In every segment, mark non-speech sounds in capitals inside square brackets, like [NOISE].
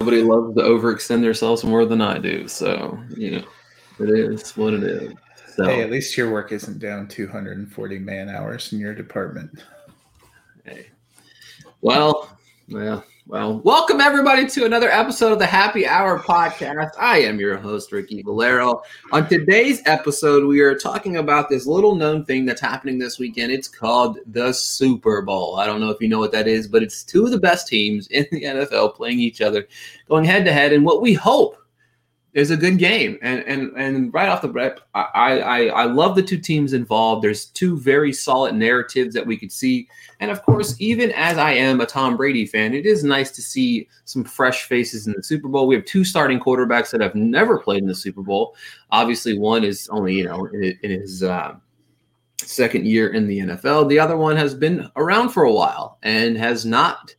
Nobody loves to overextend themselves more than I do. So, you know, it is what it is. So, Hey, at least your work isn't down 240 man hours in your department. hey. Well, well, well, welcome everybody to another episode of the Happy Hour podcast. I am your host, Ricky Valero. On today's episode, we are talking about this little known thing that's happening this weekend. It's called the Super Bowl. I don't know if you know what that is, but it's two of the best teams in the [LAUGHS] NFL playing each other, going head to head, and what we hope is a good game. And and and right off the bat, I, I I love the two teams involved. There's two very solid narratives that we could see. And of course, even as I am a Tom Brady fan, it is nice to see some fresh faces in the Super Bowl. We have two starting quarterbacks that have never played in the Super Bowl. Obviously, one is only you know in, his uh, second year in the NFL. The other one has been around for a while and has not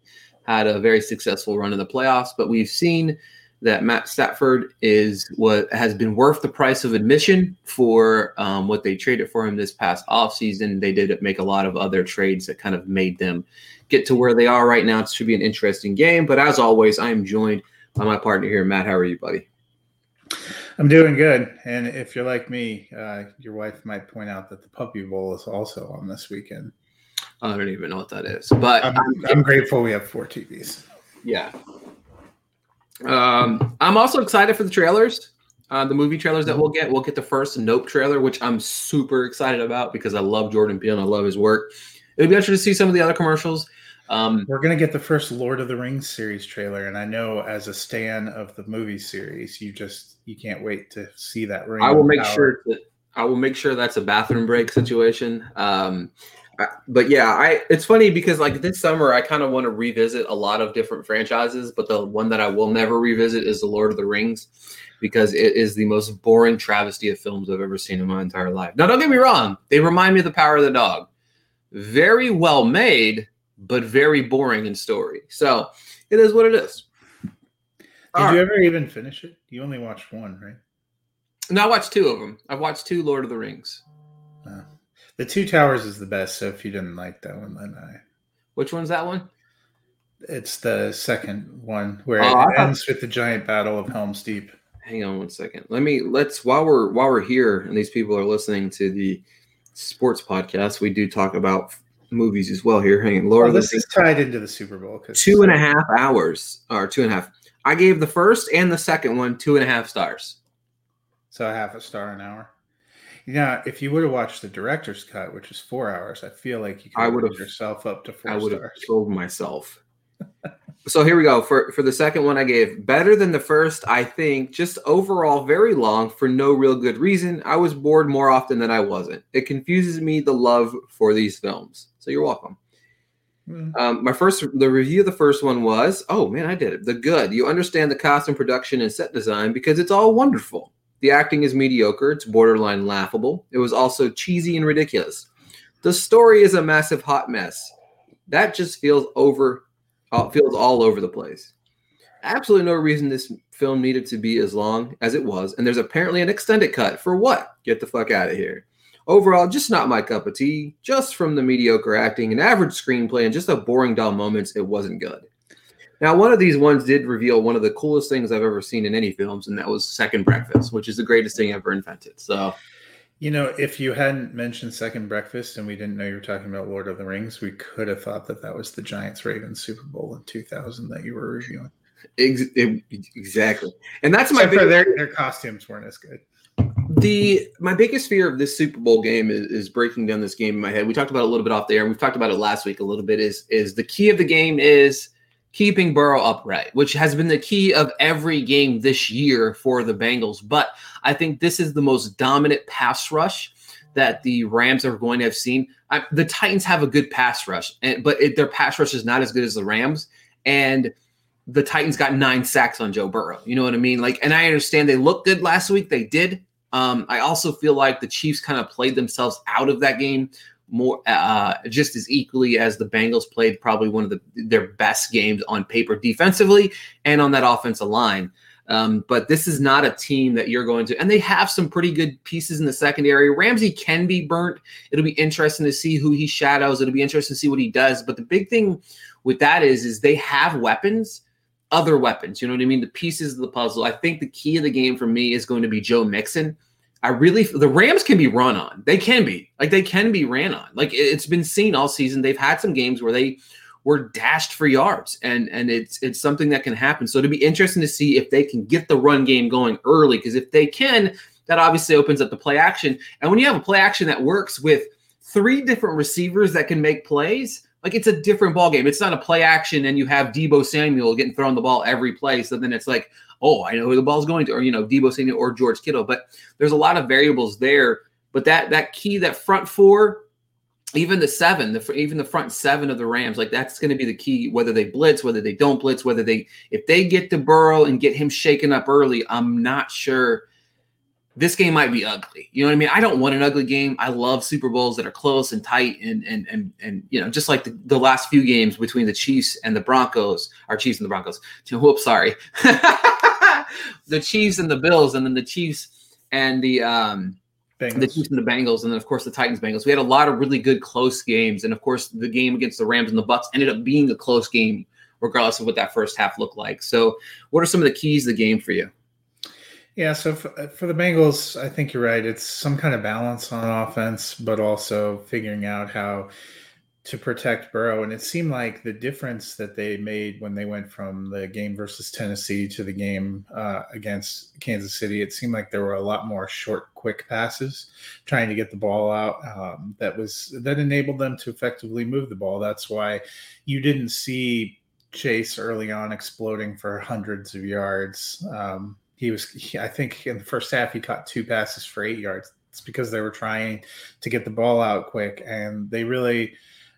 had a very successful run in the playoffs. But we've seen that Matt Stafford is what has been worth the price of admission for um, what they traded for him this past offseason. They did make a lot of other trades that kind of made them get to where they are right now. It should be an interesting game. But as always, I am joined by my partner here, Matt. How are you, buddy? I'm doing good. And if you're like me, uh, your wife might point out that the Puppy Bowl is also on this weekend. I don't even know what that is, but I'm, I'm grateful we have four TVs. yeah. Um, I'm also excited for the trailers. Uh, the movie trailers that we'll get. We'll get the first Nope trailer, which I'm super excited about because I love Jordan Peele and I love his work. It'll be interesting to see some of the other commercials. Um, We're going to get the first Lord of the Rings series trailer. And I know as a stan of the movie series, you just, you can't wait to see that ring. I will make power. sure that I will make sure that's a bathroom break situation. Um, but yeah, I it's funny because like this summer I kind of want to revisit a lot of different franchises, but the one that I will never revisit is the Lord of the Rings because it is the most boring travesty of films I've ever seen in my entire life. Now, don't get me wrong; they remind me of the Power of the Dog. Very well made, but very boring in story. So it is what it is. Did All you right. ever even finish it? You only watched one, right? No, I watched two of them. I've watched two Lord of the Rings. No. The Two Towers is the best. So if you didn't like that one, then I. Which one's that one? It's the second one where Oh, it ends with the giant battle of Helm's Deep. hang on one second let me let's while we're while we're here and these people are listening to the sports podcast we do talk about movies as well here hang on laura oh, this this is tied into the Super Bowl because two and a half hours or two and a half i gave the first and the second one two and a half stars so a half a star an hour. Know, if you would have watched the director's cut, which is four hours, I feel like you could I have would've- yourself up to four i would have killed myself so here we go for for the second one i gave better than the first i think just overall very long for no real good reason i was bored more often than i wasn't it confuses me the love for these films so you're welcome Mm. Um, my first, the review of the first one was, oh man, I did it. The good. You understand the costume production and set design because it's all wonderful. The acting is mediocre. It's borderline laughable. It was also cheesy and ridiculous. The story is a massive hot mess. That just feels over, uh, feels all over the place. absolutely no reason this film needed to be as long as it was. And there's apparently an extended cut. For what? Get the fuck out of here. Overall, just not my cup of tea. Just from the mediocre acting and average screenplay and just a boring, dull moments, it wasn't good. Now, one of these ones did reveal one of the coolest things I've ever seen in any films, and that was Second Breakfast, which is the greatest thing ever invented. So, you know, if you hadn't mentioned Second Breakfast and we didn't know you were talking about Lord of the Rings, we could have thought that that was the Giants Ravens Super Bowl in 2000 that you were reviewing. Exactly, and that's my big, their their costumes weren't as good. The my biggest fear of this Super Bowl game is, is breaking down this game in my head. We talked about it a little bit off there, and we've talked about it last week a little bit. Is is the key of the game is keeping Burrow upright, which has been the key of every game this year for the Bengals. But I think this is the most dominant pass rush that the Rams are going to have seen. I, the Titans have a good pass rush, and, but it, their pass rush is not as good as the Rams. And the Titans got nine sacks on Joe Burrow. You know what I mean? Like, and I understand they looked good last week. They did. Um, I also feel like the Chiefs kind of played themselves out of that game more uh, just as equally as the Bengals played probably one of the, their best games on paper defensively and on that offensive line. Um, but this is not a team that you're going to, and they have some pretty good pieces in the secondary. Ramsey can be burnt. It'll be interesting to see who he shadows. It'll be interesting to see what he does. But the big thing with that is, is they have weapons, other weapons. You know what I mean? The pieces of the puzzle. I think the key of the game for me is going to be Joe Mixon. I really the Rams can be run on. They can be like they can be ran on. Like it's been seen all season. They've had some games where they were dashed for yards, and and it's it's something that can happen. So to be interesting to see if they can get the run game going early, because if they can, that obviously opens up the play action. And when you have a play action that works with three different receivers that can make plays, like it's a different ball game. It's not a play action and you have Deebo Samuel getting thrown the ball every play. So then it's like, oh, I know who the ball's going to, or you know, Deebo Samuel or George Kittle. But there's a lot of variables there. But that that key, that front four, even the seven, the even the front seven of the Rams, like that's going to be the key. Whether they blitz, whether they don't blitz, whether they if they get to Burrow and get him shaken up early, I'm not sure this game might be ugly. You know what I mean? I don't want an ugly game. I love Super Bowls that are close and tight and and and and you know, just like the, the last few games between the Chiefs and the Broncos, our Chiefs and the Broncos. Whoops, sorry. [LAUGHS] the Chiefs and the Bills, and then the Chiefs and the um Bengals. the Chiefs and the Bengals, and then of course the Titans Bengals. We had a lot of really good close games, and of course the game against the Rams and the Bucks ended up being a close game, regardless of what that first half looked like. So, what are some of the keys to the game for you? Yeah, so for, for, the Bengals, I think you're right. It's some kind of balance on offense, but also figuring out how to protect Burrow. And it seemed like the difference that they made when they went from the game versus Tennessee to the game uh, against Kansas City, it seemed like there were a lot more short, quick passes trying to get the ball out. Um, that was that enabled them to effectively move the ball. That's why you didn't see Chase early on exploding for hundreds of yards. Um, he was, he, I think, in the first half, he caught two passes for eight yards. It's because they were trying to get the ball out quick, and they really,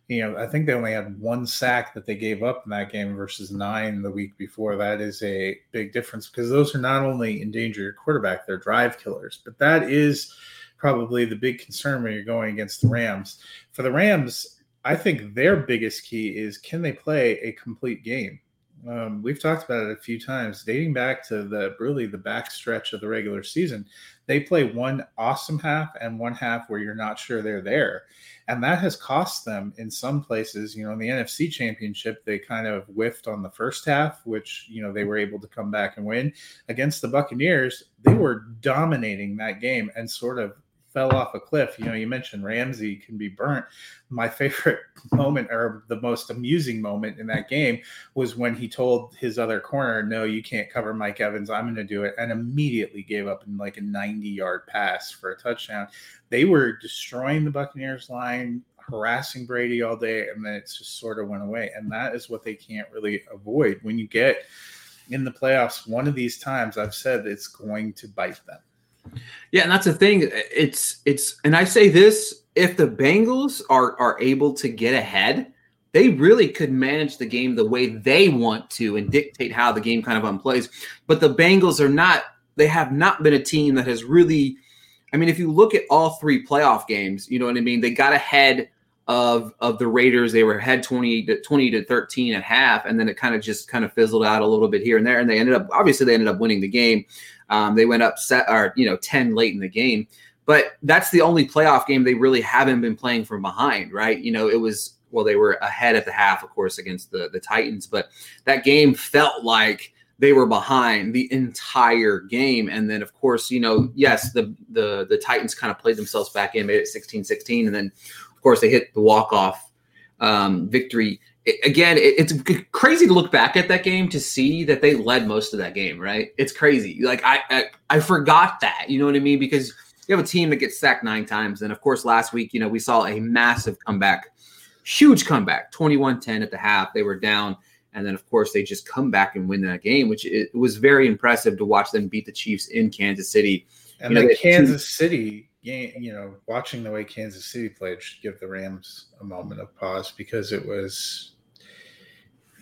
you know, I think they only had one sack that they gave up in that game versus nine the week before. That is a big difference because those are not only endanger your quarterback, they're drive killers. But that is probably the big concern when you're going against the Rams. For the Rams, I think their biggest key is can they play a complete game? Um, we've talked about it a few times, dating back to the really the back stretch of the regular season. They play one awesome half and one half where you're not sure they're there, and that has cost them in some places. You know, in the NFC Championship, they kind of whiffed on the first half, which you know they were able to come back and win against the Buccaneers. They were dominating that game and sort of fell off a cliff. You know, you mentioned Ramsey can be burnt. My favorite [LAUGHS] moment or the most amusing moment in that game was when he told his other corner, No, you can't cover Mike Evans. I'm going to do it. And immediately gave up in like a 90 yard pass for a touchdown. They were destroying the Buccaneers line, harassing Brady all day. And then it just sort of went away. And that is what they can't really avoid. When you get in the playoffs, one of these times I've said it's going to bite them. Yeah, and that's the thing. It's it's and I say this: if the Bengals are are able to get ahead, they really could manage the game the way they want to and dictate how the game kind of unplays. But the Bengals are not. They have not been a team that has really. I mean, if you look at all three playoff games, you know what I mean. They got ahead of of the Raiders. They were ahead 20 to 20 to 13 at half, and then it kind of just kind of fizzled out a little bit here and there. And they ended up obviously they ended up winning the game. Um, they went up set or you know 10 late in the game. But that's the only playoff game they really haven't been playing from behind, right? You know, it was well, they were ahead at the half, of course, against the the Titans, but that game felt like they were behind the entire game and then of course you know yes the the the titans kind of played themselves back in made it 16-16 and then course they hit the walk-off um, victory. It, again it, it's crazy to look back at that game to see that they led most of that game right? It's crazy. Like I, I i forgot that you know what i mean? Because you have a team that gets sacked nine times and of course last week you know we saw a massive comeback huge comeback 21-10 at the half. They were down and then, of course, they just come back and win that game, which it was very impressive to watch them beat the Chiefs in Kansas City. And you know, the Kansas two- City you know, watching the way Kansas City played should give the Rams a moment of pause because it was,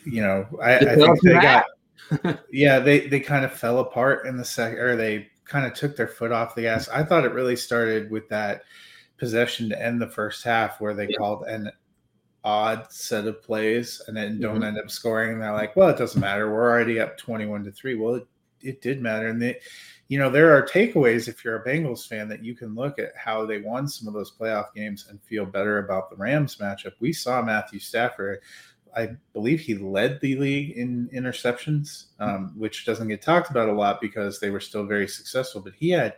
you know, I, I think they got, [LAUGHS] yeah, they they kind of fell apart in the second, or they kind of took their foot off the gas. I thought it really started with that possession to end the first half where they yeah. called an odd set of plays and then don't mm-hmm. end up scoring. And they're like, well, it doesn't matter. We're already up 21 to three. Well, it, it did matter. And they, you know, there are takeaways if you're a Bengals fan that you can look at how they won some of those playoff games and feel better about the Rams matchup. We saw Matthew Stafford. I believe he led the league in interceptions, um, which doesn't get talked about a lot because they were still very successful. But he had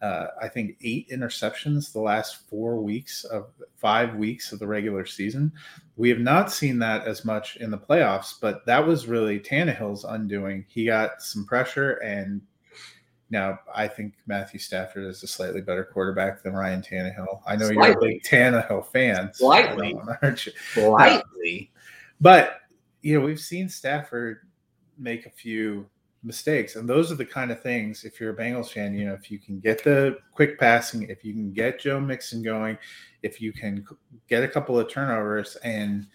uh, I think eight interceptions the last four weeks of five weeks of the regular season. We have not seen that as much in the playoffs, but that was really Tannehill's undoing. He got some pressure, and now I think Matthew Stafford is a slightly better quarterback than Ryan Tannehill. I know slightly. you're a big Tannehill fan, slightly, [LAUGHS] aren't you? Slightly, but you know we've seen Stafford make a few mistakes. And those are the kind of things, if you're a Bengals fan, you know, if you can get the quick passing, if you can get Joe Mixon going, if you can get a couple of turnovers and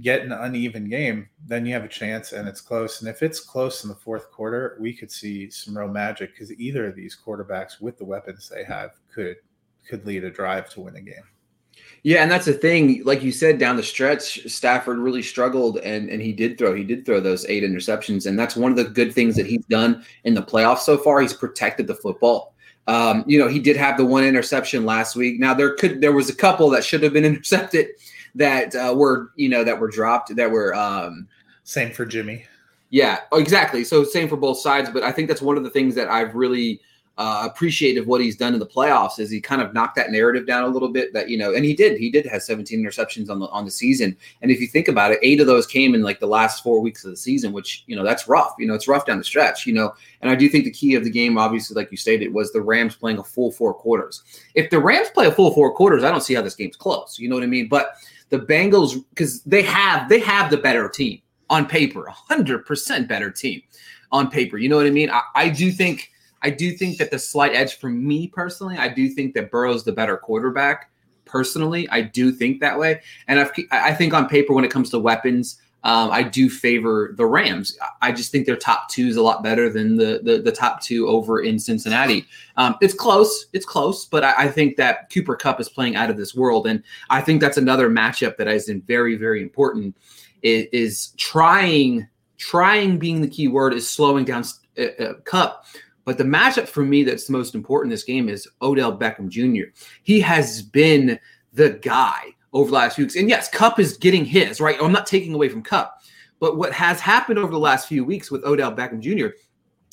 get an uneven game, then you have a chance and it's close. And if it's close in the fourth quarter, we could see some real magic because either of these quarterbacks with the weapons they have could could lead a drive to win a game. Yeah, and that's the thing. Like you said, down the stretch, Stafford really struggled, and and he did throw. He did throw those eight interceptions, and that's one of the good things that he's done in the playoffs so far. He's protected the football. Um, you know, he did have the one interception last week. Now there could there was a couple that should have been [LAUGHS] intercepted that uh, were you know that were dropped that were um, same for Jimmy. Yeah, exactly. So same for both sides, but I think that's one of the things that I've really uh, appreciative what he's done in the playoffs is he kind of knocked that narrative down a little bit that you know and he did he did have 17 interceptions on the on the season and if you think about it eight of those came in like the last four weeks of the season which you know that's rough you know it's rough down the stretch you know and i do think the key of the game obviously like you stated was the rams playing a full four quarters if the rams play a full four quarters i don't see how this game's close you know what i mean but the bengals because they have they have the better team on paper 100% better team on paper. You know what i mean? I, I do think I do think that the slight edge for me personally, I do think that Burrow's the better quarterback. Personally, I do think that way, and I've, I think on paper when it comes to weapons, um, I do favor the Rams. I just think their top two is a lot better than the the, the top two over in Cincinnati. Um, it's close, it's close, but I, I, think that Cooper Kupp is playing out of this world, and I think that's another matchup that is in very very important. Is, is trying trying being the key word is slowing down uh, uh, Kupp but the matchup for me that's the most important this game is Odell Beckham Jr. He has been the guy over the last few weeks. And yes, Kupp is getting his, right? I'm not taking away from Kupp. But what has happened over the last few weeks with Odell Beckham Jr.,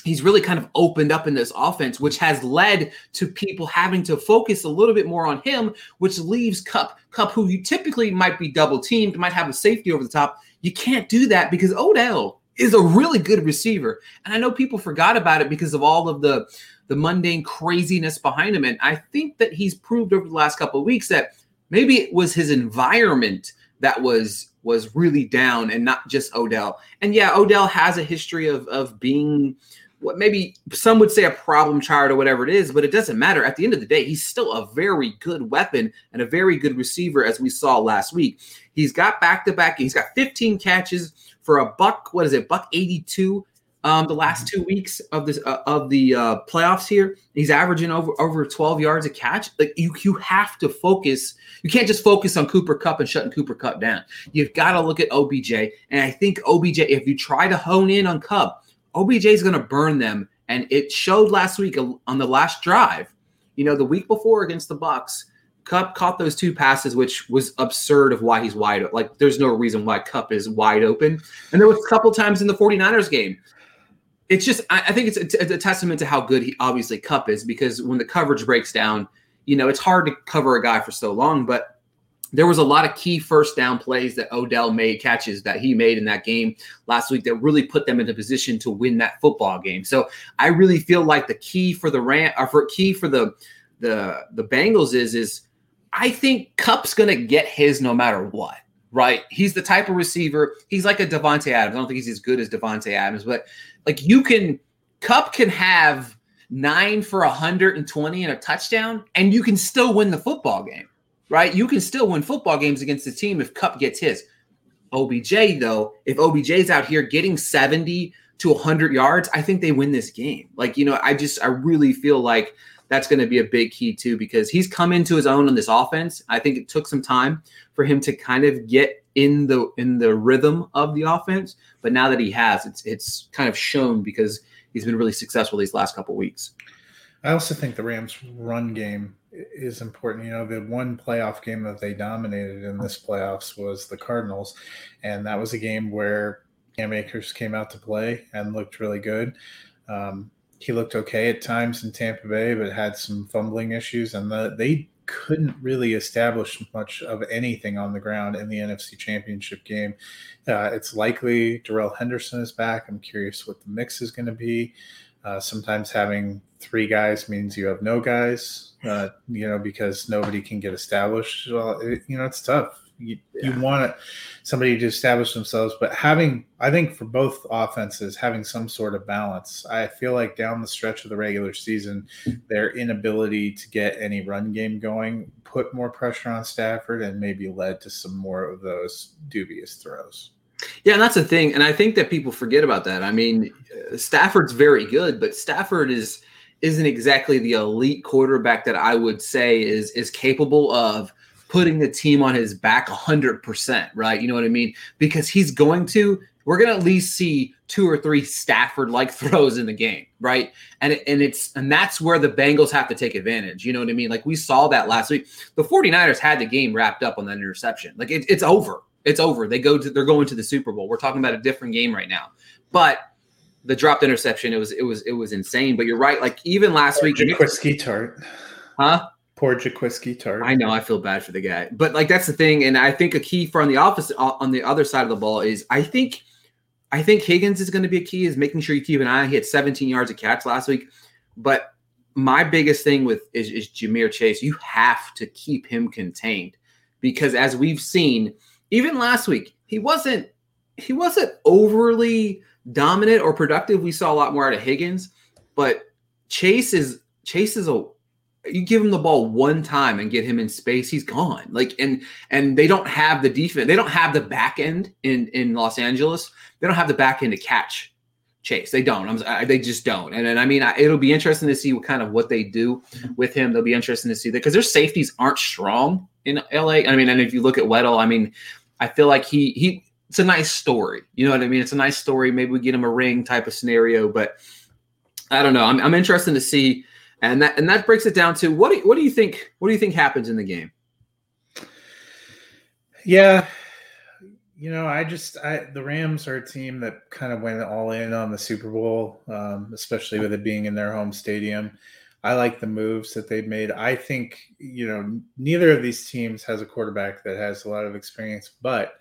he's really kind of opened up in this offense, which has led to people having to focus a little bit more on him, which leaves Kupp. Kupp, who you typically might be double teamed, might have a safety over the top. You can't do that because Odell is a really good receiver. And I know people forgot about it because of all of the the mundane craziness behind him. And I think that he's proved over the last couple of weeks that maybe it was his environment that was was really down and not just Odell. And yeah, Odell has a history of of being what maybe some would say a problem child or whatever it is, but it doesn't matter. At the end of the day, he's still a very good weapon and a very good receiver, as we saw last week. He's got back to back, he's got 15 catches for a buck, what is it, buck 82 um, the last two weeks of this uh, of the uh, playoffs here. He's averaging over over 12 yards a catch. Like you, you have to focus. You can't just focus on Cooper Kupp and shutting Cooper Kupp down. You've got to look at OBJ. And I think OBJ, if you try to hone in on Kupp, OBJ is going to burn them. And it showed last week on the last drive. You know, the week before against the Bucks Kupp caught those two passes, which was absurd of why he's wide. Like, there's no reason why Kupp is wide open. And there was a couple times in the 49ers game. It's just, I, I think it's a, a, testament to how good he obviously Kupp is because when the coverage breaks down, you know, it's hard to cover a guy for so long. But there was a lot of key first down plays that Odell made, catches that he made in that game last week that really put them into position to win that football game. So I really feel like the key for the rant or for key for the the the Bengals is is I think Kupp's to get his no matter what, right? He's the type of receiver. He's like a Davante Adams. I don't think he's as good as Davante Adams, but like you can, Kupp can have nine for 120 and a touchdown, and you can still win the football game, right? You can still win football games against the team if Kupp gets his. OBJ, though, if OBJ's out here getting 70 to 100 yards, I think they win this game. Like, you know, I just, I really feel like that's going to be a big key too because he's come into his own on this offense. I think it took some time for him to kind of get in the in the rhythm of the offense, but now that he has, it's it's kind of shown because he's been really successful these last couple weeks. I also think the Rams' run game is important. You know, the one playoff game that they dominated in this playoffs was the Cardinals, and that was a game where Cam Akers came out to play and looked really good. Um, he looked okay at times in Tampa Bay, but had some fumbling issues, and the, they couldn't really establish much of anything on the ground in the NFC Championship game. Uh, it's likely Darrell Henderson is back. I'm curious what the mix is going to be. Uh, sometimes having three guys means you have no guys, uh, you know, because nobody can get established. Well, it, you know, it's tough you, yeah. you want somebody to establish themselves, but having, I think for both offenses, having some sort of balance. I feel like down the stretch of the regular season, their inability to get any run game going put more pressure on Stafford and maybe led to some more of those dubious throws. Yeah, and that's the thing. And I think that people forget about that. I mean, uh, Stafford's very good, but Stafford is isn't exactly the elite quarterback that I would say is is capable of putting the team on his back 100%, right? You know what I mean? Because he's going to, we're going to at least see two or three Stafford like [LAUGHS] throws in the game, right? And it, and it's and that's where the Bengals have to take advantage. You know what I mean? Like we saw that last week. The 49ers had the game wrapped up on that interception. Like it, it's over. It's over. They go to they're going to the Super Bowl. We're talking about a different game right now. But the dropped interception, it was it was it was insane. But you're right. Like even last week, Jaquiski Tartt. Huh? Poor Jaquiski Tartt. I know. I feel bad for the guy, but like that's the thing, and I think a key for on the office on the other side of the ball is I think, I think Higgins is going to be a key is making sure you keep an eye. On. He had 17 yards of catch last week, but my biggest thing with is, is Ja'Marr Chase. You have to keep him contained because as we've seen, even last week, he wasn't he wasn't overly dominant or productive. We saw a lot more out of Higgins, but Chase is Chase is a you give him the ball one time and get him in space, he's gone. Like and and they don't have the defense. They don't have the back end in in Los Angeles. They don't have the back end to catch Chase. They don't. I'm, I, they just don't. And, and I mean, I, it'll be interesting to see what kind of what they do with him. They'll be interesting to see that because their safeties aren't strong in LA. I mean, and if you look at Weddle, I mean, I feel like he he. It's a nice story. You know what I mean? It's a nice story. Maybe we get him a ring type of scenario, but I don't know. I'm, I'm interested to see and that and that breaks it down to what do, what do you think what do you think happens in the game? Yeah. You know i just i the rams are a team that kind of went all in on the super bowl um, especially with it being in their home stadium. I like the moves that they've made. I think you know neither of these teams has a quarterback that has a lot of experience but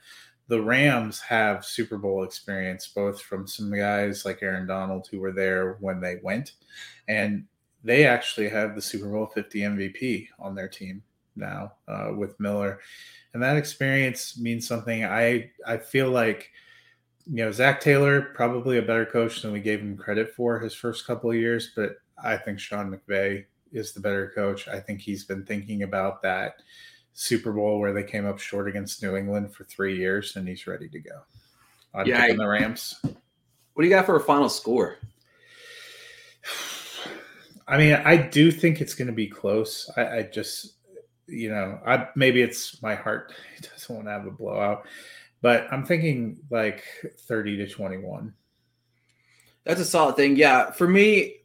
the Rams have Super Bowl experience, both from some guys like Aaron Donald who were there when they went, and they actually have the Super Bowl 50 MVP on their team now uh, with Miller. And that experience means something. I I feel like you know Zac Taylor probably a better coach than we gave him credit for his first couple of years, but I think Sean McVay is the better coach. I think he's been thinking about that Super Bowl where they came up short against New England for three years, and he's ready to go. I'm yeah, picking I, the Rams. What do you got for a final score? I mean, I do think it's going to be close. I, I just, you know, I maybe it's my heart [LAUGHS] doesn't want to have a blowout, but I'm thinking like 30 to 21. That's a solid thing. Yeah, for me,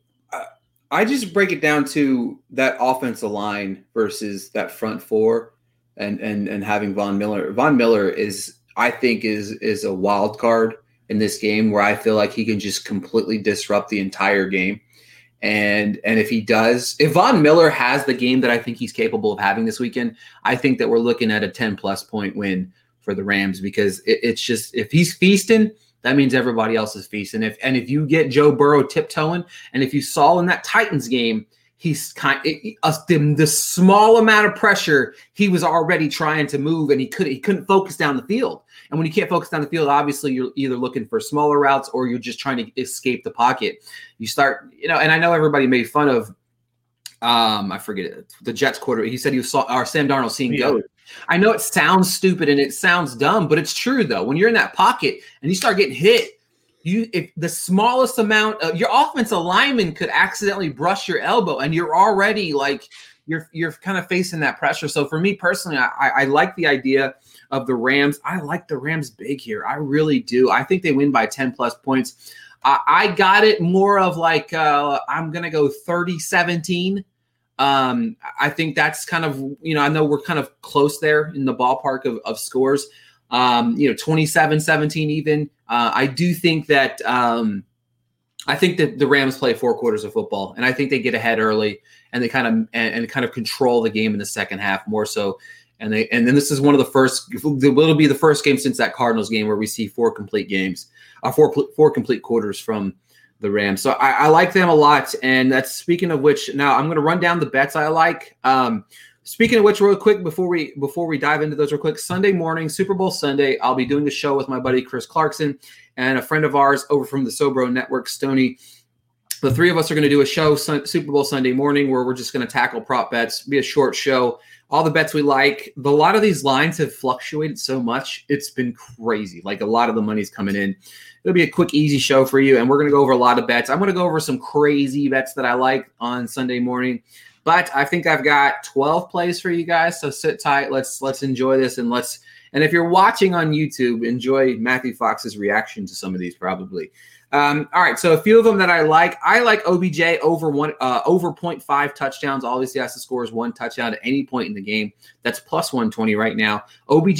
I just break it down to that offensive line versus that front four, and and and having Von Miller. Von Miller is, I think, is is a wild card in this game where I feel like he can just completely disrupt the entire game. And and if he does, if Von Miller has the game that I think he's capable of having this weekend, I think that we're looking at a 10 plus point win for the Rams because it, it's just if he's feasting that means everybody else is feasting. If and if you get Joe Burrow tiptoeing, and if you saw in that Titans game, he's kind it, uh, the, the small amount of pressure he was already trying to move, and he could he couldn't focus down the field. And when you can't focus down the field, obviously you're either looking for smaller routes or you're just trying to escape the pocket. You start, you know, and I know everybody made fun of um, I forget it, the Jets quarter. He said he saw our Sam Darnold seeing yeah. go. I know it sounds stupid and it sounds dumb, but it's true though. When you're in that pocket and you start getting hit, you if the smallest amount of your offensive lineman could accidentally brush your elbow and you're already like you're you're kind of facing that pressure. So for me personally, I, I like the idea of the Rams. I like the Rams big here. I really do. I think they win by 10 plus points. I, I got it more of like uh, I'm gonna go 30 17 um, I think that's kind of, you know, I know we're kind of close there in the ballpark of, of scores, um, you know, 27 17 even. Uh, I do think that, um, I think that the Rams play four quarters of football, and I think they get ahead early and they kind of and, and kind of control the game in the second half more so. And they and then this is one of the first. It'll be the first game since that Cardinals game where we see four complete games, uh, four four complete quarters from the Rams. So I, I, like them a lot. And that's speaking of which. Now I'm going to run down the bets I like. Um, speaking of which, real quick before we before we dive into those real quick, Sunday morning, Super Bowl Sunday, I'll be doing a show with my buddy Chris Clarkson and a friend of ours over from the Sobro Network, Stony. The three of us are going to do a show Super Bowl Sunday morning where we're just going to tackle prop bets. Be a short show. All the bets we like. a lot of these lines have fluctuated so much; it's been crazy. Like a lot of the money's coming in it'll be a quick, easy show for you. And we're going to go over a lot of bets. I'm going to go over some crazy bets that I like on Sunday morning. But I think I've got 12 plays for you guys. So sit tight. Let's let's enjoy this and let's and if you're watching on YouTube, enjoy Matthew Fox's reaction to some of these probably. Um, all right, so a few of them that I like. I like OBJ over one uh, over 0.5 touchdowns. Obviously, has to score is one touchdown at any point in the game. That's plus 120 right now. OBJ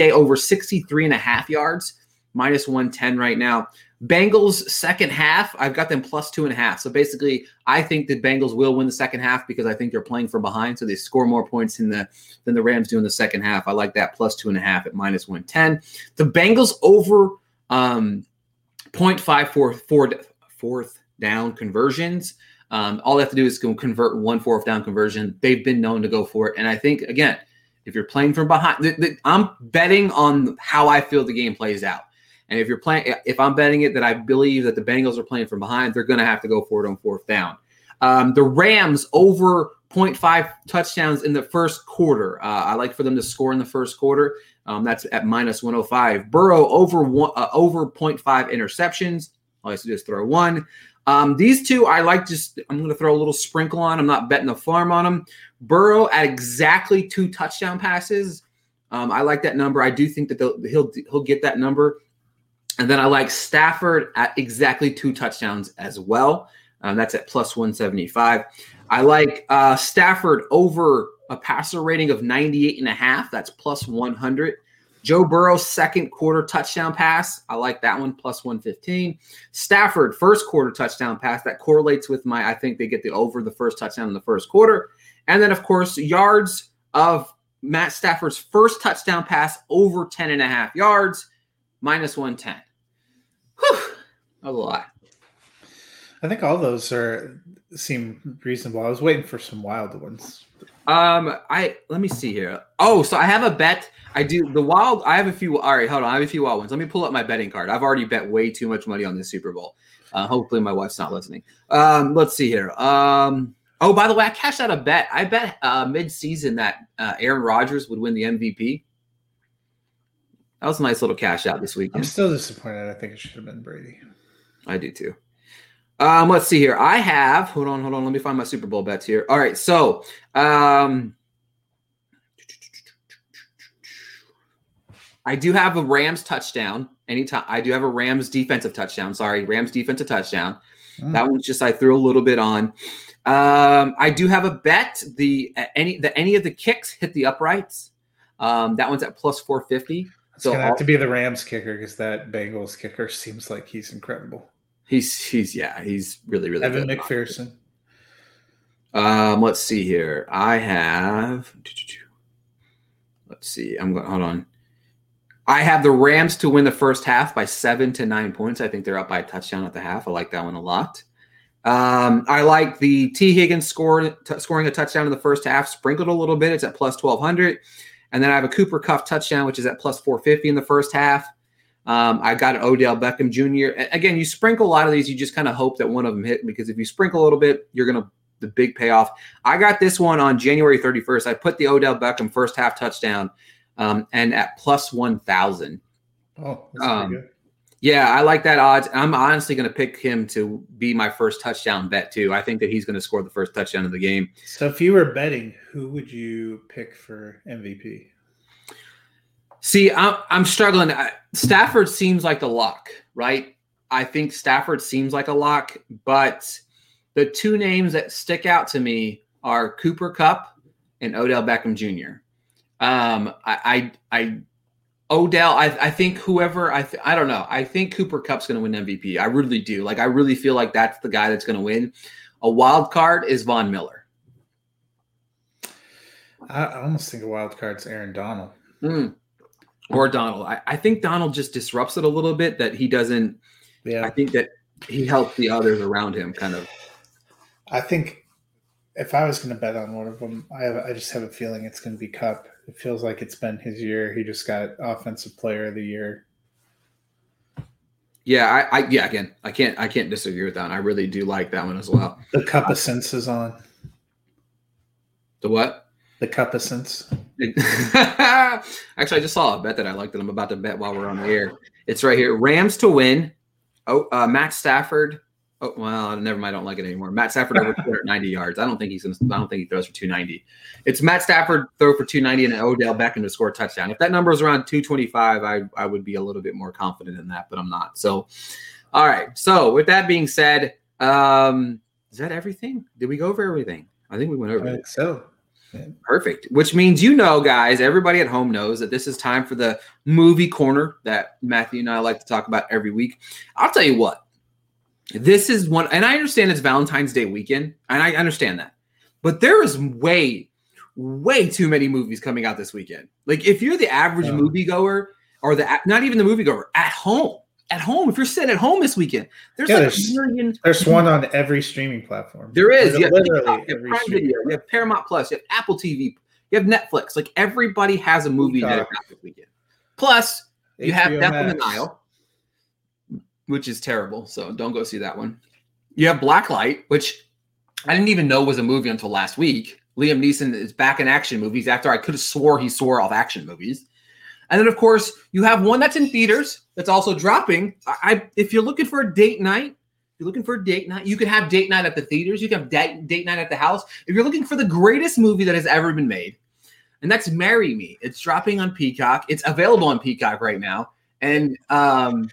Okay, over 63 and a half yards, minus 110 right now. Bengals second half, I've got them plus two and a half. So basically, I think the Bengals will win the second half because I think they're playing from behind, so they score more points in the than the Rams do in the second half. I like that plus two and a half at minus one ten. The Bengals over um 0.54 fourth, fourth down conversions. Um, all they have to do is convert one fourth down conversion. They've been known to go for it, and I think again if you're playing from behind, th- th- I'm betting on how I feel the game plays out. And if you're playing, if I'm betting it that I believe that the Bengals are playing from behind, they're going to have to go for it on fourth down. Um, the Rams over 0.5 touchdowns in the first quarter. Uh, I like for them to score in the first quarter. Um, that's at minus 105. Burrow over one, uh, over 0.5 interceptions. All I have to do is throw one. Um, these two, I like just, I'm going to throw a little sprinkle on. I'm not betting the farm on them. Burrow at exactly two touchdown passes. Um, I like that number. I do think that he'll he'll get that number. And then I like Stafford at exactly two touchdowns as well. Um, that's at plus 175. I like uh, Stafford over a passer rating of 98 and a half. That's plus 100. Joe Burrow's second quarter touchdown pass. I like that one, plus 115. Stafford, first quarter touchdown pass. That correlates with my, I think they get the over the first touchdown in the first quarter. And then, of course, yards of Matt Stafford's first touchdown pass over 10 and a half yards, minus 110. Whew, that was a lot. I think all those are seem reasonable. I was waiting for some wild ones. Um, I let me see here. Oh, so I have a bet. I do the wild. I have a few. All right, hold on. I have a few wild ones. Let me pull up my betting card. I've already bet way too much money on this Super Bowl. Uh, hopefully, my wife's not listening. Um, let's see here. Um, oh, by the way, I cashed out a bet. I bet uh, mid-season that uh, Aaron Rodgers would win the MVP. That was a nice little cash out this week. I'm still disappointed. I think it should have been Brady. I do too. Um, let's see here. I have hold on, hold on. Let me find my Super Bowl bets here. All right, so um, I do have a Rams touchdown. Anytime I do have a Rams defensive touchdown. Sorry, Rams defensive touchdown. Mm. That one's just I threw a little bit on. Um, I do have a bet. The any the any of the kicks hit the uprights. Um, that one's at plus four fifty. It's so gonna have to be the Rams kicker because that Bengals kicker seems like he's incredible. He's he's yeah, he's really really Evan. McPherson. Um, let's see here. I have. Let's see. I'm going. Hold on. I have the Rams to win the first half by seven to nine points. I think they're up by a touchdown at the half. I like that one a lot. Um, I like the T. Higgins t- scoring a touchdown in the first half, sprinkled a little bit. It's at plus 1200. And then I have a Cooper Kupp touchdown, which is at plus 450 in the first half. Um, I got an Odell Beckham Jr. Again, you sprinkle a lot of these. You just kind of hope that one of them hit because if you sprinkle a little bit, you're gonna the big payoff. I got this one on January 31st. I put the Odell Beckham first half touchdown, um, and at plus one thousand. Oh, um, yeah, I like that odds. I'm honestly going to pick him to be my first touchdown bet too. I think that he's going to score the first touchdown of the game. So, if you were betting, who would you pick for MVP? See, I'm, I'm struggling. Stafford seems like the lock, right? I think Stafford seems like a lock, but the two names that stick out to me are Cooper Kupp and Odell Beckham Jr. Um, I, I, I Odell, I, I think whoever I, th- I don't know. I think Cooper Kupp's going to win MVP. I really do. Like, I really feel like that's the guy that's going to win. A wild card is Von Miller. I, I almost think a wild card's Aaron Donald. Mm or Donald. I, I think Donald just disrupts it a little bit that he doesn't. Yeah. I think that he helps the others around him kind of. I think if I was going to bet on one of them, I have, I just have a feeling it's going to be Kupp. It feels like it's been his year. He just got offensive player of the year. Yeah, I, I yeah, again, I can't I can't disagree with that. One. I really do like that one as well. The cup of sense is on. The what? The cup of sense. [LAUGHS] Actually, I just saw a bet that I liked that I'm about to bet while we're on the air. It's right here. Rams to win. Oh, uh, Matt Stafford. Oh, well, never mind. I don't like it anymore. Matt Stafford over 290 yards. I don't think he's going to, I don't think he throws for 290. It's Matt Stafford throw for 290 and Odell Beckham to score a touchdown. If that number is around 225, I, I would be a little bit more confident in that, but I'm not. So, all right. So, with that being said, um, is that everything? Did we go over everything? I think we went over. I think so. Perfect. Which means you know, guys, everybody at home knows that this is time for the movie corner that Matthew and I like to talk about every week. I'll tell you what, this is one, and I understand it's Valentine's Day weekend, and I understand that, but there is way, way too many movies coming out this weekend. Like if you're the average yeah. moviegoer or the not even the moviegoer at home, at home. If you're sitting at home this weekend, there's yeah, like there's, a million. There's one on every streaming platform. There is. You have, TikTok, you have Prime Video. You have Paramount Plus. You have Apple TV. You have Netflix. Like everybody has a movie that this weekend. Plus, you HBO have Death on the Nile. Which is terrible. So don't go see that one. You have Blacklight, which I didn't even know was a movie until last week. Liam Neeson is back in action movies after I could have swore he swore off action movies. And then, of course, you have one that's in theaters that's also dropping. I, if you're looking for a date night, you're looking for a date night, you can have date night at the theaters. You can have date, date night at the house. If you're looking for the greatest movie that has ever been made, and that's Marry Me. It's dropping on Peacock. It's available on Peacock right now. And um,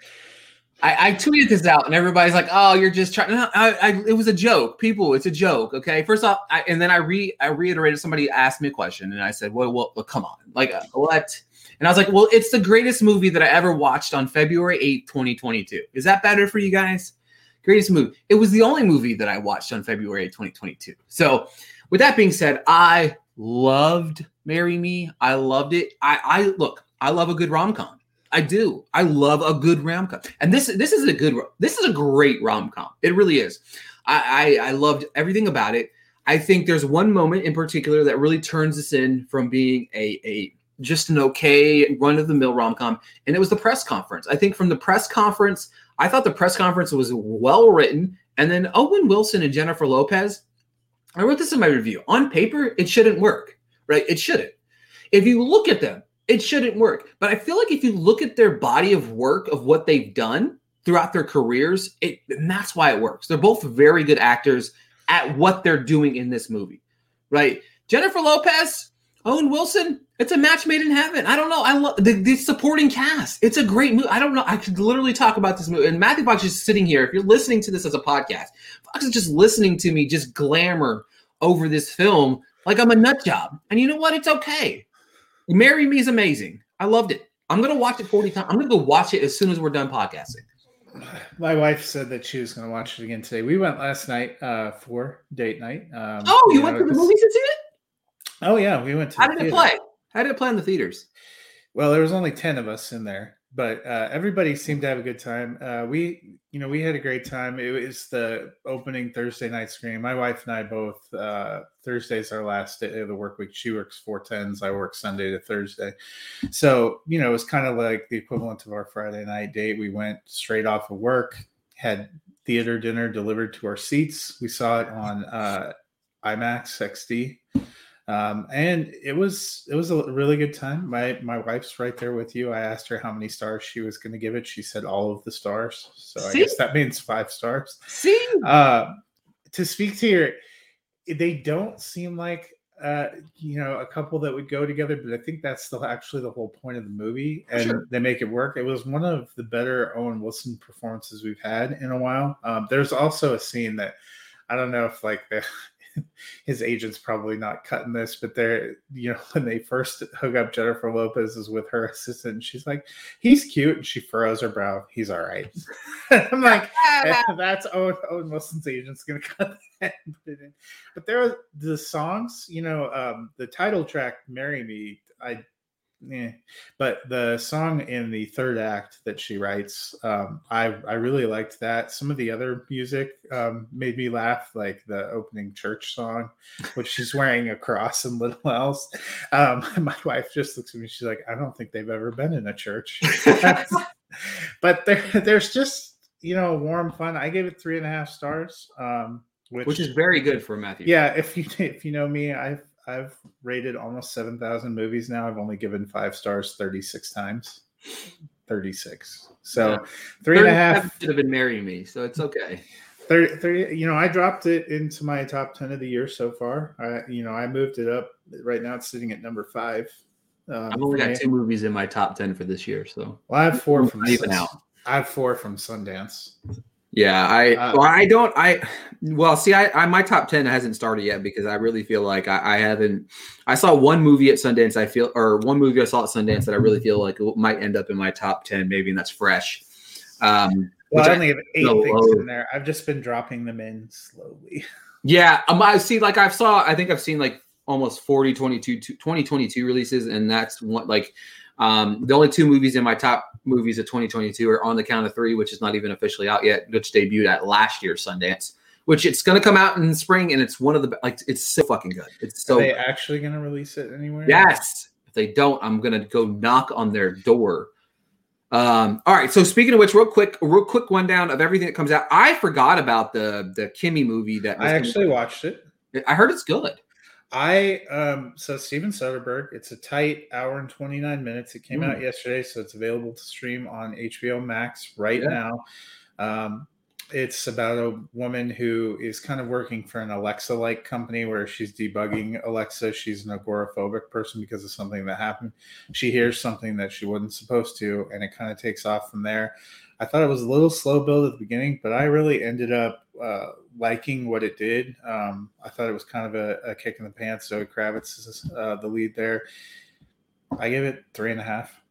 I, I, tweeted this out, and everybody's like, "Oh, you're just trying." No, I, I, it was a joke, people. It's a joke, okay. First off, I, and then I re I reiterated. Somebody asked me a question, and I said, "Well, well, well come on, like uh, what?" And I was like, "Well, it's the greatest movie that I ever watched on February 8th, 2022. Is that better for you guys?" Greatest movie. It was the only movie that I watched on February 8th, 2022. So, with that being said, I loved Marry Me. I loved it. I, I look. I love a good rom com. I do. I love a good rom com, and this this is a good. This is a great rom com. It really is. I, I I loved everything about it. I think there's one moment in particular that really turns this in from being a a just an okay run of the mill rom com, and it was the press conference. I think from the press conference, I thought the press conference was well written, and then Owen Wilson and Jennifer Lopez. I wrote this in my review. On paper, it shouldn't work, right? It shouldn't. If you look at them, it shouldn't work. But I feel like if you look at their body of work of what they've done throughout their careers, it and that's why it works. They're both very good actors at what they're doing in this movie, right? Jennifer Lopez, Owen Wilson, it's a match made in heaven. I don't know. I love the, the supporting cast. It's a great movie. I don't know. I could literally talk about this movie. And Matthew Fox is sitting here. If you're listening to this as a podcast, Fox is just listening to me just glamour over this film like I'm a nut job. And you know what? It's okay. Marry Me is amazing. I loved it. I'm gonna watch it 40 times. I'm gonna go watch it as soon as we're done podcasting. My wife said that she was gonna watch it again today. We went last night uh, for date night. Um, oh, you, you went know, to the movies to see it? Oh yeah, we went to. How did theater. it play? How did it play in the theaters? Well, there was only ten of us in there, but uh, everybody seemed to have a good time. Uh, we, you know, we had a great time. It was the opening Thursday night screen. My wife and I both uh, Thursday's our last day of the work week. She works four tens. I work Sunday to Thursday, so you know it was kind of like the equivalent of our Friday night date. We went straight off of work, had theater dinner delivered to our seats. We saw it on uh, IMAX XD um, and it was it was a really good time. My my wife's right there with you. I asked her how many stars she was going to give it. She said all of the stars. So See? I guess that means five stars. See, uh, to speak to your, they don't seem like uh, you know a couple that would go together, but I think that's still actually the whole point of the movie, and sure. they make it work. It was one of the better Owen Wilson performances we've had in a while. Um, there's also a scene that I don't know if like the [LAUGHS] his agent's probably not cutting this, but they're, you know, [LAUGHS] when they first hook up Jennifer Lopez is with her [LAUGHS] assistant, she's like, he's cute. And she furrows her brow. He's all right. I'm like, that's Owen, Owen Wilson's agent's going to cut that and put it in. But there are the songs, you know, um, the title track, Marry Me, I yeah, but the song in the third act that she writes, um, I I really liked that. Some of the other music um, made me laugh, like the opening church song, which she's wearing a cross and little [LAUGHS] else. Um, [LAUGHS] my wife just looks at me. She's like, I don't think they've ever been in a church. [LAUGHS] but there, there's just you know warm fun. I gave it three and a half stars. Um, which, which is very good for Matthew. Yeah, if you if you know me, I've I've rated almost seven thousand movies now. I've only given five stars thirty six times. Thirty six. So yeah. three and a half should have been marrying me. So it's okay. 30, 30, you know, I dropped it into my top 10 of the year so far. I, you know, I moved it up. Right now it's sitting at number five. Um, I've only got two movies in my top 10 for this year. So well, I have four from even out. I have four from Sundance. Yeah, I uh, well, I don't I well see I, I my top ten hasn't started yet because I really feel like I, I, haven't I saw one movie at Sundance I feel or one movie I saw at Sundance that I really feel like might end up in my top ten maybe and that's fresh. Um, well, I only have eight things low. in there. I've just been dropping them in slowly. [LAUGHS] Yeah, um, I see. Like I've saw, I think I've seen like almost 40, 22, 2022 releases, and that's what like um, the only two movies in my top movies of 2022 are On the Count of Three, which is not even officially out yet, which debuted at last year's Sundance. Which it's going to come out in spring, and it's one of the like it's so fucking good. It's so. Are they actually going to release it anywhere? Yes. If they don't, I'm going to go knock on their door Um, all right. So speaking of which, real quick, real quick rundown of everything that comes out. I forgot about the the Kimi movie that I actually watched it. I heard it's good. I um so Steven Soderbergh. It's a tight hour and twenty nine minutes. It came out yesterday, so it's available to stream on HBO Max right yeah. now. Um, it's about a woman who is kind of working for an Alexa like company where she's debugging Alexa. She's an agoraphobic person because of something that happened. She hears something that she wasn't supposed to, and it kind of takes off from there. I thought it was a little slow build at the beginning, but I really ended up uh, liking what it did. Um, I thought it was kind of a, a kick in the pants. Zoe Kravitz is uh, the lead there. I give it three and a half.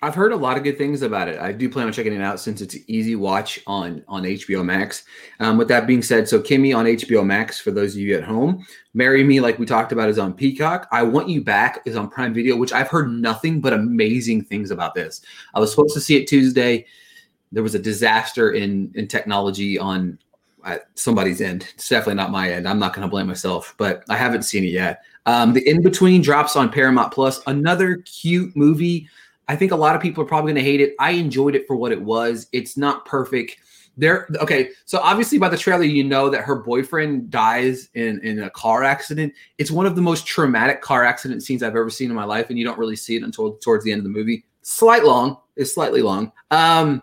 I've heard a lot of good things about it. I do plan on checking it out since it's easy watch on on HBO Max. Um, with that being said, so Kimi on HBO Max for those of you at home. Marry Me, like we talked about, is on Peacock. I Want You Back is on Prime Video, which I've heard nothing but amazing things about this. I was supposed to see it Tuesday. There was a disaster in in technology on at somebody's end. It's definitely not my end. I'm not going to blame myself, but I haven't seen it yet. Um, the In Between drops on Paramount Plus. Another cute movie I think a lot of people are probably going to hate it. I enjoyed it for what it was. It's not perfect. There, okay. So obviously, by the trailer, you know that her boyfriend dies in in a car accident. It's one of the most traumatic car accident scenes I've ever seen in my life, and you don't really see it until towards the end of the movie. Slight long, is slightly long. Um,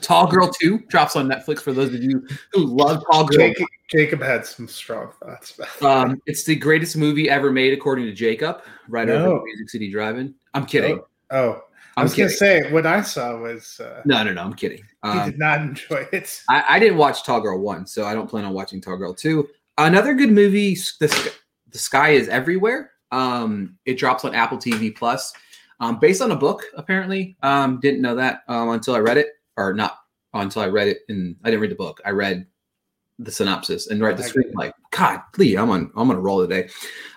Tall Girl Two drops on Netflix for those of you who love Tall Girl. Jacob, Jacob had some strong thoughts. um, it's the greatest movie ever made, according to Jacob, right no. over Music City Drive-In. I'm kidding. Oh, oh. I was gonna say what I saw was uh, no, no, no. I'm kidding. Um, he did not enjoy it. I, I, didn't watch Tall Girl one, so I don't plan on watching Tall Girl two. Another good movie, the the sky is everywhere. Um, it drops on Apple TV Plus, um, based on a book. Apparently, um, didn't know that um, until I read it, or not until I read it. And I didn't read the book. I read the synopsis and write the screenplay. God, Lee, I'm on I'm on a roll today.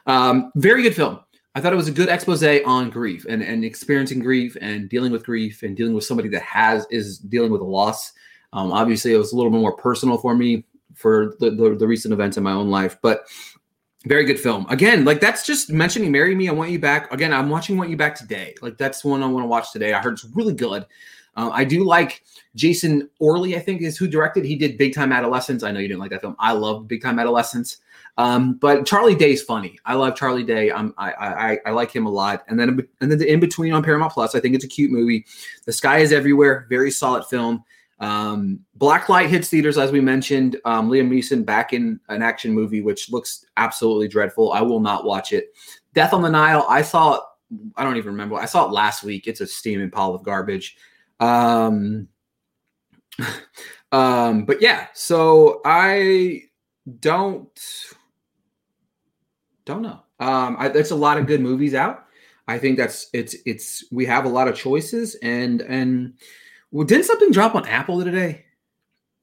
Um, very good film. I thought it was a good expose on grief and, and experiencing grief and dealing with grief and dealing with somebody that has is dealing with a loss. Um, obviously, it was a little bit more personal for me for the, the, the recent events in my own life, but very good film. Again, like that's just mentioning "Marry Me." I want you back. Again, I'm watching "Want You Back" today. Like that's one I want to watch today. I heard it's really good. Uh, I do like Jason Orley. I think is who directed. He did Big Time Adolescence. I know you didn't like that film. I love Big Time Adolescence. Um, but Charlie Day's funny. I love Charlie Day. I'm, I, I I like him a lot. And then and then the in between on Paramount Plus. I think it's a cute movie. The Sky is Everywhere. Very solid film. Um, Blacklight hits theaters as we mentioned. Um, Liam Neeson back in an action movie, which looks absolutely dreadful. I will not watch it. Death on the Nile. I saw. I don't even remember. I saw it last week. It's a steaming pile of garbage. Um, [LAUGHS] um, but yeah. So I don't don't know. Um, I, there's a lot of good movies out. I think that's it's it's we have a lot of choices and and well, didn't something drop on Apple today?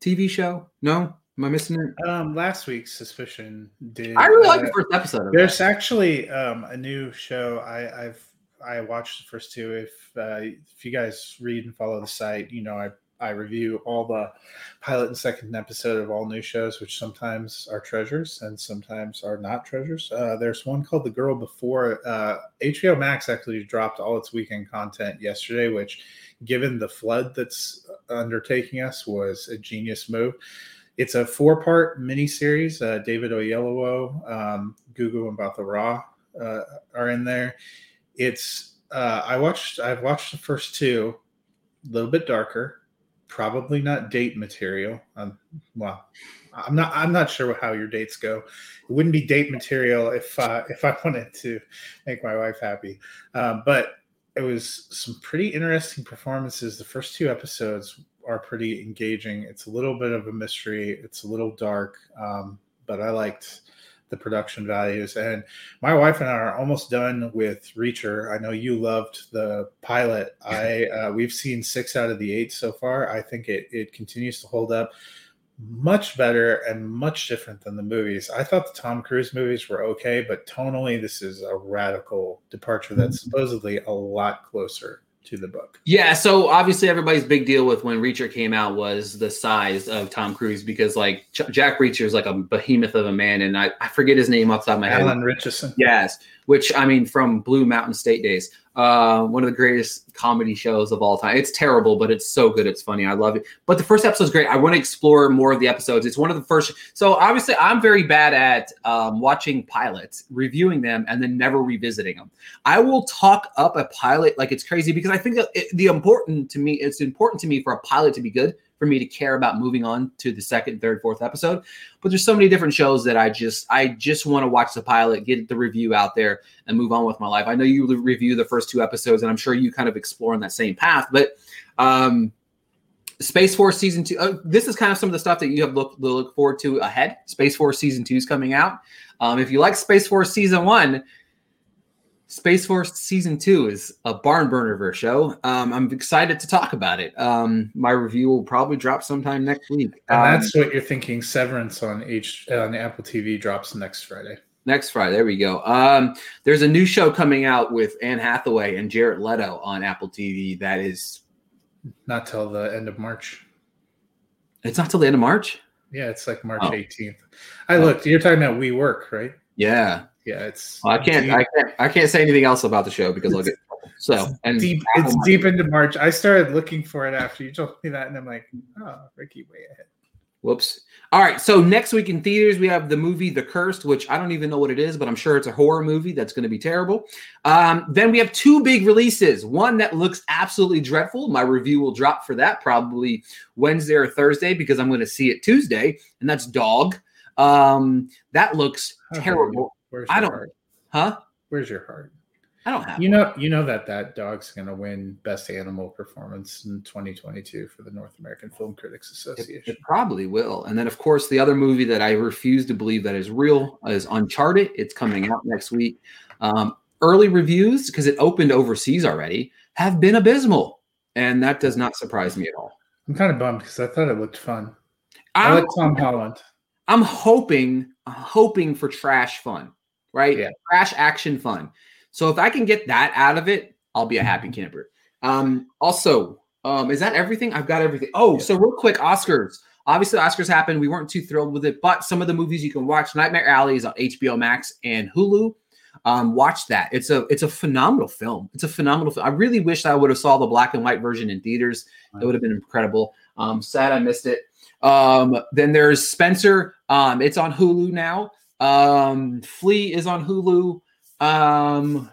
TV show? No, am I missing it? Um, last week's Suspicion did. I really uh, like the first episode. there's that. actually um, a new show. I, I've I watched the first two. If uh, if you guys read and follow the site, you know I I review all the pilot and second episode of all new shows, which sometimes are treasures and sometimes are not treasures. Uh, there's one called The Girl Before. Uh, HBO Max actually dropped all its weekend content yesterday, which, given the flood that's undertaking us, was a genius move. It's a four part miniseries. Uh, David Oyelowo, um, Gugu, and Mbatha Raw uh, are in there. It's uh, I watched. I've watched the first two, a little bit darker probably not date material. Um, well, I'm not. I'm not sure how your dates go. It wouldn't be date material if uh, if I [LAUGHS] wanted to make my wife happy. Um, but it was some pretty interesting performances. The first two episodes are pretty engaging. It's a little bit of a mystery. It's a little dark, um, but I liked the production values. And my wife and I are almost done with Reacher. I know you loved the pilot. [LAUGHS] I uh, we've seen six out of the eight so far. I think it it continues to hold up much better and much different than the movies. I thought the Tom Cruise movies were okay, but tonally this is a radical departure that's supposedly a lot closer to the book. Yeah, so obviously everybody's big deal with when Reacher came out was the size of Tom Cruise because like Ch- Jack Reacher is like a behemoth of a man, and I, I forget his name off the top of my head. Alan Richardson. Yes, which I mean from Blue Mountain State days. Uh, one of the greatest comedy shows of all time. It's terrible, but it's so good. It's funny. I love it. But the first episode is great. I want to explore more of the episodes. It's one of the first. So obviously, I'm very bad at um, watching pilots, reviewing them, and then never revisiting them. I will talk up a pilot like it's crazy because I think it, the important to me. It's important to me for a pilot to be good for me to care about moving on to the second, third, fourth episode. But there's so many different shows that I just I just want to watch the pilot, get the review out there, and move on with my life. I know you review the first two episodes, and I'm sure you kind of explore on that same path. But um, Space Force season two. Uh, this is kind of some of the stuff that you have look look forward to ahead. Space Force season two is coming out. Um, if you like Space Force season one, Space Force season two is a barn burner of a show. Um, I'm excited to talk about it. Um, my review will probably drop sometime next week. And Um, that's what you're thinking. Severance on H on Apple TV drops next Friday. next Friday. There we go. Um, there's a new show coming out with Anne Hathaway and Jared Leto on Apple TV. That is, Not till the end of March. it's not till the end of March. Yeah, it's like March Oh. 18th. I looked. You're talking about We Work, right? Yeah, Yeah, it's. well, I can't. deep, I can't. I can't say anything else about the show because I'll get. So and deep. It's deep into March. I started looking for it after you told me that, and I'm like, oh, Ricky, way ahead. Whoops. All right. So next week in theaters, we have the movie The Cursed, which I don't even know what it is, but I'm sure it's a horror movie that's going to be terrible. Um, then we have two big releases. One that looks absolutely dreadful. My review will drop for that probably Wednesday or Thursday because I'm going to see it Tuesday, and that's Dog. Um, that looks terrible. Where's I your don't- heart? Huh? Where's your heart? I don't have. You know, you know that that dog's going to win Best Animal Performance in 2022 for the North American Film Critics Association. it probably will. And then, of course, the other movie that I refuse to believe that is real is Uncharted. It's coming out next week. Um, early reviews, because it opened overseas already, have been abysmal. And that does not surprise me at all. I'm kind of bummed because I thought it looked fun. I I'm, like Tom Holland. I'm hoping, hoping for trash fun, right? Yeah. Trash action fun. So if I can get that out of it, I'll be a happy [LAUGHS] camper. Um, also, um, is that everything? I've got everything. Oh, Yeah. so real quick, Oscars. Obviously, Oscars happened. We weren't too thrilled with it, but some of the movies you can watch. Nightmare Alley is on HBO Max and Hulu. Um, watch that. It's a it's a phenomenal film. It's a phenomenal film. I really wish I would have saw the black and white version in theaters. It would have been incredible. Um, sad I missed it. Um, then there's Spencer. Um, it's on Hulu now. Um, Flee is on Hulu. Um,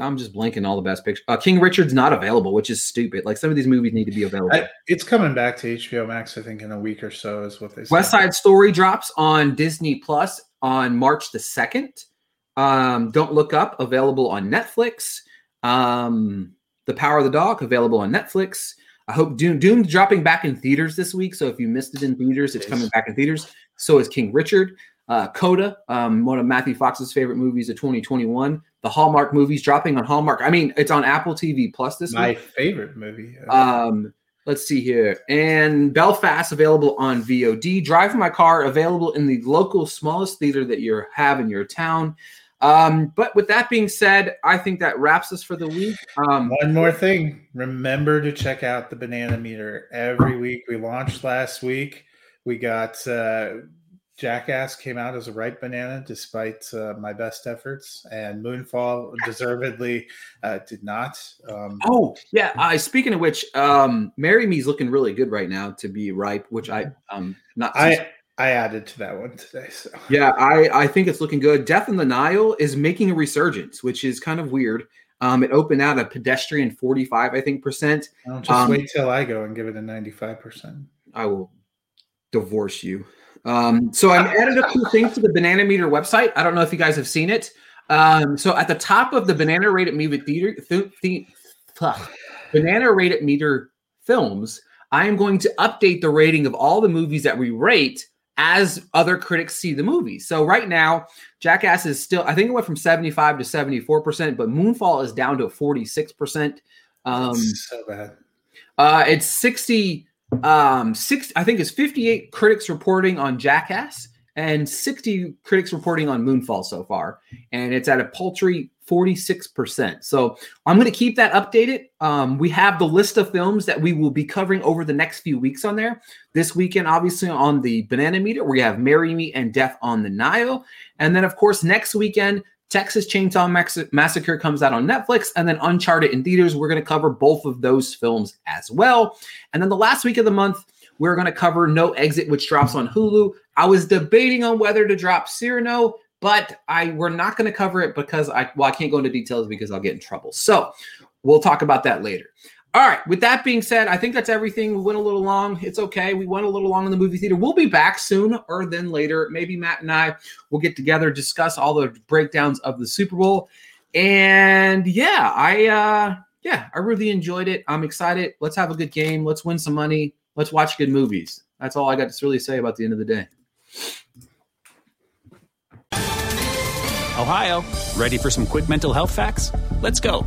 I'm just blanking all the best pictures. Uh, King Richard's not available, which is stupid. Like some of these movies need to be available. I, it's coming back to HBO Max, I think, in a week or so, is what they said. West Side Story drops on Disney Plus on March the second. Um, Don't Look Up available on Netflix. Um, the Power of the Dog available on Netflix. I hope Dune Dune's dropping back in theaters this week. So if you missed it in theaters, it's coming back in theaters. So is King Richard. Uh, Coda, um, one of Matthew Fox's favorite movies of 2021. The Hallmark movies dropping on Hallmark. I mean, it's on Apple TV Plus this My week. favorite movie. Um, let's see here. And Belfast available on VOD. Drive My Car available in the local smallest theater that you have in your town. Um, but with that being said, I think that wraps us for the week. Um, One more thing. Remember to check out the banana meter every week. We launched last week. We got uh, Jackass came out as a ripe banana despite uh, my best efforts, and Moonfall deservedly uh, did not. Um, oh yeah. I speaking of which, um, Marry Me's looking really good right now to be ripe, which I um not I I added to that one today. So Yeah, I, I think it's looking good. Death in the Nile is making a resurgence, which is kind of weird. Um, it opened out a pedestrian 45, I think, percent. I'll just Um, wait till I go and give it a ninety-five percent. I will divorce you. Um, so I added a few things to the Banana Meter website. I don't know if you guys have seen it. Um, so at the top of the Banana Rated Movie Theater, th- Banana Rated Meter films, I am going to update the rating of all the movies that we rate as other critics see the movie. So right now, Jackass is still, I think it went from 75 to 74%, but Moonfall is down to 46%. Um, so bad. uh, it's 60, um, six, I think it's 58 critics reporting on Jackass and 60 critics reporting on Moonfall so far. And it's at a paltry 46%. So I'm going to keep that updated. Um, we have the list of films that we will be covering over the next few weeks on there. This weekend, obviously, on the Banana Meter, we have Marry Me and Death on the Nile. And then, of course, next weekend, Texas Chainsaw Massacre comes out on Netflix, and then Uncharted in theaters. We're going to cover both of those films as well. And then the last week of the month, we're going to cover No Exit, which drops on Hulu. I was debating on whether to drop Cyrano, but I we're not going to cover it because I well I can't go into details because I'll get in trouble. So we'll talk about that later. All right. With that being said, I think that's everything. We went a little long. It's okay. We went a little long in the movie theater. We'll be back soon or then later. Maybe Matt and I will get together, discuss all the breakdowns of the Super Bowl. And yeah, I uh yeah, I really enjoyed it. I'm excited. Let's have a good game. Let's win some money. Let's watch good movies. That's all I got to really say about the end of the day. Ohio, ready for some quick mental health facts? Let's go.